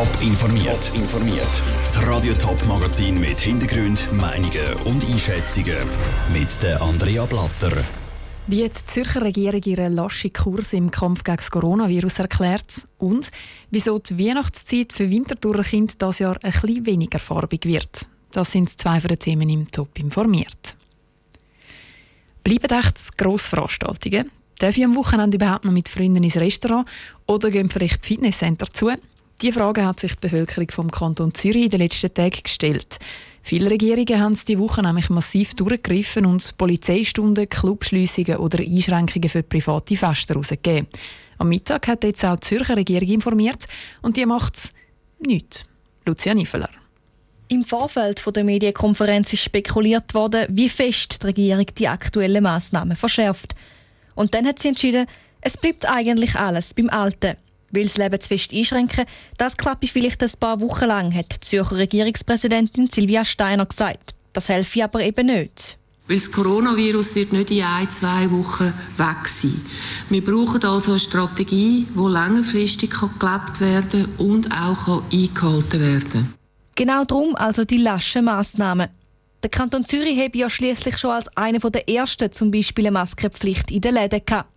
Top informiert. informiert. Das Radio Top Magazin mit Hintergrund, Meinungen und Einschätzungen mit der Andrea Blatter. Wie jetzt die Zürcher Regierung ihren laschen Kurs im Kampf gegen das Coronavirus erklärt und wieso die Weihnachtszeit für Winterthurer Kinder das Jahr ein bisschen weniger farbig wird. Das sind zwei von den Themen im Top informiert. Bleiben echt Grossveranstaltungen? Darf ich am Wochenende überhaupt noch mit Freunden ins Restaurant oder gehen vielleicht Fitnesscenter zu? Diese Frage hat sich die Bevölkerung vom Kanton Zürich in den letzten Tagen gestellt. Viele Regierungen haben es diese Woche nämlich massiv durchgegriffen und Polizeistunden, Clubschliessungen oder Einschränkungen für private Feste herausgegeben. Am Mittag hat jetzt auch die Zürcher Regierung informiert und die macht es nichts. Lucia Niefeler. Im Vorfeld der Medienkonferenz ist spekuliert worden, wie fest die Regierung die aktuellen Massnahmen verschärft. Und dann hat sie entschieden, es bleibt eigentlich alles beim Alten. Weil das Leben zu fest einschränken, das klappt vielleicht ein paar Wochen lang, hat die Zürcher Regierungspräsidentin Silvia Steiner gesagt. Das helfe aber eben nicht. Weil das Coronavirus wird nicht in ein, zwei Wochen weg sein. Wir brauchen also eine Strategie, die längerfristig gelebt werden und auch eingehalten werden kann. Genau darum also die laschen Massnahmen. Der Kanton Zürich habe ja schließlich schon als einer der ersten zum Beispiel eine Maskenpflicht in den Läden gehabt.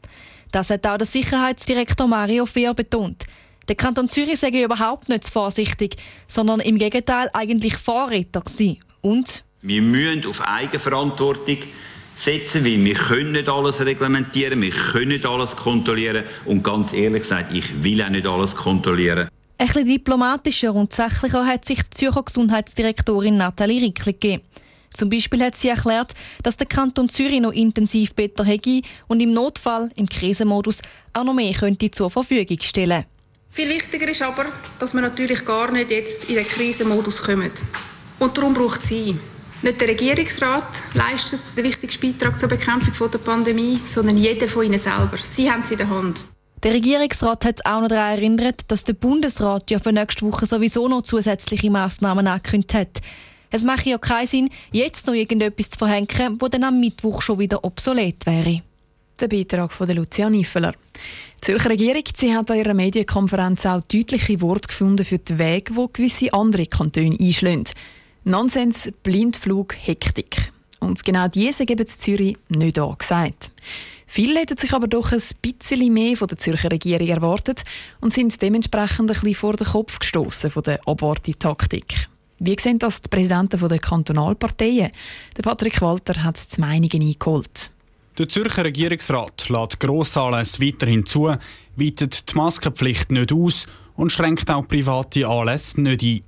Das hat auch der Sicherheitsdirektor Mario Fehr betont. Der Kanton Zürich sei überhaupt nicht vorsichtig, sondern im Gegenteil eigentlich Vorreiter gewesen. Und? Wir müssen auf Eigenverantwortung setzen, weil wir können nicht alles reglementieren, wir können nicht alles kontrollieren und ganz ehrlich gesagt, ich will auch nicht alles kontrollieren. Ein bisschen diplomatischer und sachlicher hat sich die Zürcher Gesundheitsdirektorin Nathalie Rickli gegeben. Zum Beispiel hat sie erklärt, dass der Kanton Zürich noch intensiv Better hätte und im Notfall, im Krisenmodus, auch noch mehr könnte zur Verfügung stellen Viel wichtiger ist aber, dass wir natürlich gar nicht jetzt in den Krisenmodus kommen. Und darum braucht sie. Nicht der Regierungsrat leistet den wichtigsten Beitrag zur Bekämpfung der Pandemie, sondern jeder von ihnen selber. Sie haben sie in der Hand. Der Regierungsrat hat auch noch daran erinnert, dass der Bundesrat ja für nächste Woche sowieso noch zusätzliche Massnahmen angekündigt hat. Es mache ja keinen Sinn, jetzt noch irgendetwas zu verhängen, wo dann am Mittwoch schon wieder obsolet wäre. Der Beitrag von Lucia Niffeler. Die Zürcher Regierung sie hat an ihrer Medienkonferenz auch deutliche Worte gefunden für den Weg, wo gewisse andere Kantone einschlagen. Nonsens, Blindflug, Hektik. Und genau diese geben Zürich nicht angesagt. Viele hätten sich aber doch ein bisschen mehr von der Zürcher Regierung erwartet und sind dementsprechend ein bisschen vor den Kopf gestoßen von der Abwartetaktik. Wie sehen das die Präsidenten der Kantonalparteien? Der Patrick Walter hat die Meinungen eingeholt. Der Zürcher Regierungsrat lädt Grossanlässe weiterhin zu, weitet die Maskenpflicht nicht aus und schränkt auch private Anlässe nicht ein.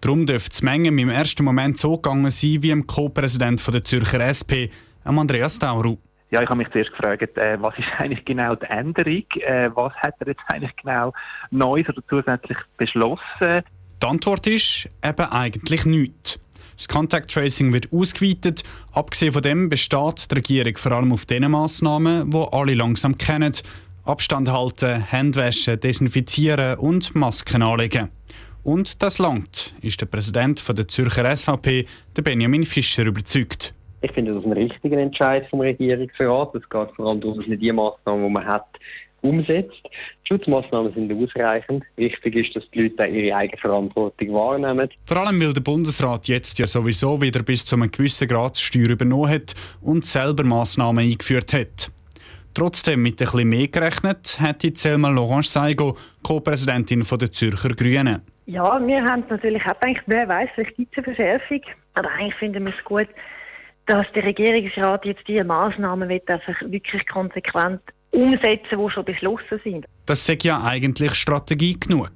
Darum dürfte es Mengen im ersten Moment so gegangen sein wie im Co-Präsident der Zürcher SP, Andreas Dauru. Ja, ich habe mich zuerst gefragt, äh, was ist eigentlich genau die Änderung? Äh, was hat er jetzt eigentlich genau Neues oder zusätzlich beschlossen? Die Antwort ist eben eigentlich nichts. Das Contact Tracing wird ausgeweitet. Abgesehen von dem besteht die Regierung vor allem auf den Massnahmen, die alle langsam kennen. Abstand halten, Hände waschen, desinfizieren und Masken anlegen. Und das langt, ist der Präsident der Zürcher SVP, der Benjamin Fischer, überzeugt. Ich finde das ein richtiger Entscheid vom Regierungsrat. Es geht vor allem darum, dass man die Massnahmen, die man hat, umsetzt. Die Schutzmaßnahmen sind ausreichend. Wichtig ist, dass die Leute ihre eigene Verantwortung wahrnehmen. Vor allem, weil der Bundesrat jetzt ja sowieso wieder bis zu einem gewissen Grad Steuer übernommen hat und selber Massnahmen eingeführt hat. Trotzdem mit ein bisschen mehr gerechnet, hat die Selma Laurence Saigo, Co-Präsidentin der Zürcher Grünen. Ja, wir haben natürlich auch gedacht, wer weiß, vielleicht gibt es eine Verschärfung. Aber eigentlich finden wir es gut, dass der Regierungsrat jetzt diese Massnahmen einfach wirklich konsequent umsetzen, die schon beschlossen sind. Das sei ja eigentlich Strategie genug.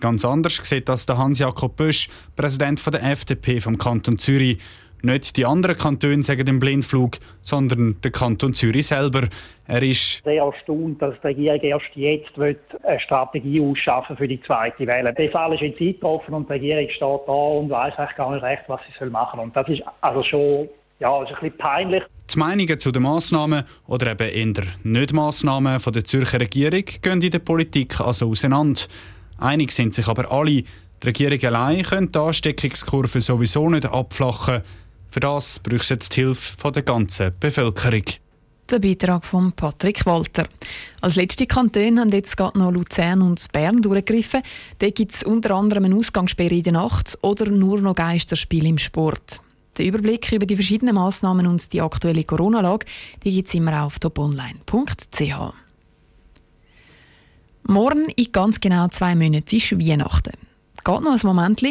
Ganz anders sieht das der Hans-Jakob Bösch, Präsident der FDP vom Kanton Zürich. Nicht die anderen Kantone sagen den Blindflug, sondern der Kanton Zürich selber. Er ist sehr erstaunt, dass die Regierung erst jetzt eine Strategie ausschaffen für die zweite Welle. Der Fall ist jetzt eingetroffen und die Regierung steht da und weiß eigentlich gar nicht recht, was sie machen soll. Und das ist also schon ja, ist ein bisschen peinlich. Die Meinungen zu den Massnahmen oder eben eher Nicht-Massnahmen der Zürcher Regierung gehen in der Politik also auseinander. Einig sind sich aber alle, die Regierung allein könnte die Ansteckungskurve sowieso nicht abflachen. Für das braucht es jetzt die Hilfe der ganzen Bevölkerung. Der Beitrag von Patrick Walter. Als letzte Kantone haben jetzt gerade noch Luzern und Bern durchgegriffen. Dort gibt es unter anderem eine Ausgangssperre in der Nacht oder nur noch Geisterspiele im Sport. Den Überblick über die verschiedenen Massnahmen und die aktuelle Corona-Lage gibt es immer auf toponline.ch. Morgen in ganz genau zwei Monaten ist Weihnachten. Geht noch ein Moment,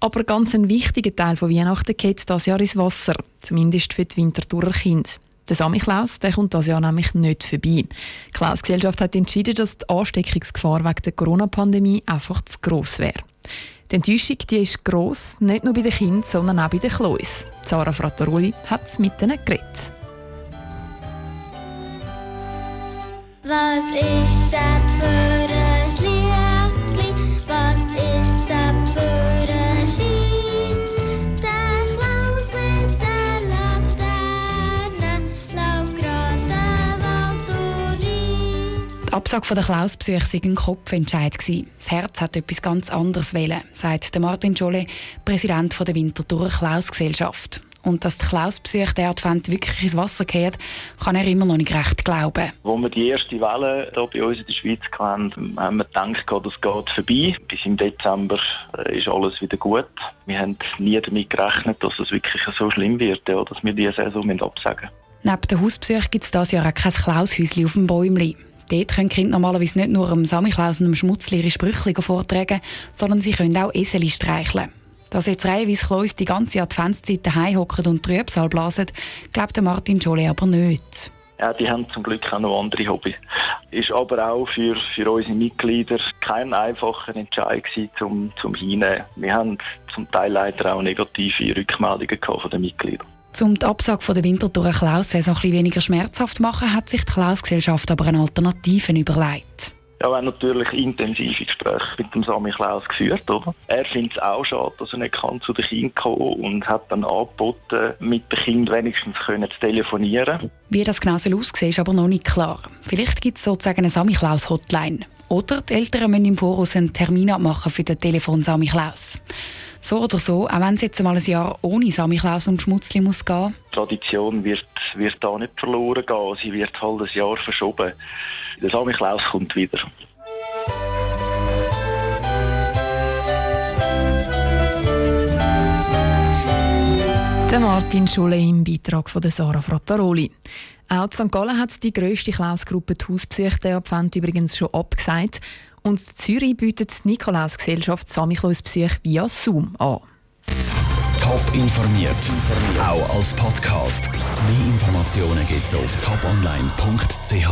aber ganz ein wichtiger Teil von Weihnachten geht das Jahr ins Wasser, zumindest für die Winterthurer Kinder. Der Samichlaus der kommt das Jahr nämlich nicht vorbei. Die Klaus-Gesellschaft hat entschieden, dass die Ansteckungsgefahr wegen der Corona-Pandemie einfach zu gross wäre. Die Enttäuschung die ist gross, nicht nur bei den Kindern, sondern auch bei den Klois. Sarah Frattaroli hat es mit ihnen geredet. Was ist Sepp für Die Absage von der Klaus-Besuch war ein Kopfentscheid. Das Herz hat etwas ganz anderes wählen, sagt Martin Jolle, Präsident der Winterthur Klaus-Gesellschaft. Und dass der Klaus-Besuch der Advent wirklich ins Wasser kehrt, kann er immer noch nicht recht glauben. Als wir die erste Welle hier bei uns in der Schweiz hatten, haben wir gedacht, das geht vorbei. Bis im Dezember äh, ist alles wieder gut. Wir haben nie damit gerechnet, dass es wirklich so schlimm wird, ja, dass wir diese Saison absagen müssen. Neben den Hausbesuch gibt es dieses Jahr auch kein Klaushäuschen auf dem Bäumli. Dort können Kinder normalerweise nicht nur am Samichlaus und am Schmutzli ihre Sprüche vortragen, sondern sie können auch Eseli streicheln. Dass jetzt reihenweise Klois die ganze Adventszeit daheim hocken und Trübsal blasen, glaubt Martin Jolie aber nicht. Ja, die haben zum Glück auch noch andere Hobbys. Ist aber auch für, für unsere Mitglieder kein einfacher Entscheid gewesen, zum, zum Hinnehmen. Wir haben zum Teil leider auch negative Rückmeldungen von den Mitgliedern. Um die Absage von der Winterthur Klaus-Saison ein weniger schmerzhaft zu machen, hat sich die Klaus-Gesellschaft aber eine Alternative überlegt. Ja, wir haben natürlich intensive Gespräche mit dem Sami Klaus geführt, oder? Er findet es auch schade, dass er nicht kann zu den Kindern kommen und hat dann angeboten, mit den Kindern wenigstens können zu telefonieren. Wie das genau soll aussehen, ist aber noch nicht klar. Vielleicht gibt es sozusagen eine Sami Klaus Hotline. Oder die Eltern müssen im Voraus einen Termin abmachen für den Telefon Sami Klaus. So oder so, auch wenn es jetzt mal ein Jahr ohne Samichlaus und Schmutzli muss gehen. Die Tradition wird, wird da nicht verloren gehen. Sie wird halt ein Jahr verschoben. Der Samichlaus kommt wieder. Der Martin Schule im Beitrag von Sarah Frattaroli. Auch in St. Gallen hat die grösste Klausgruppe die Hausbesuche der Advent übrigens schon abgesagt. Und Zürich bietet die Nikolausgesellschaft Samichlaus-Besuch via Zoom an. Top informiert, auch als Podcast. Mehr Informationen gibt es auf toponline.ch.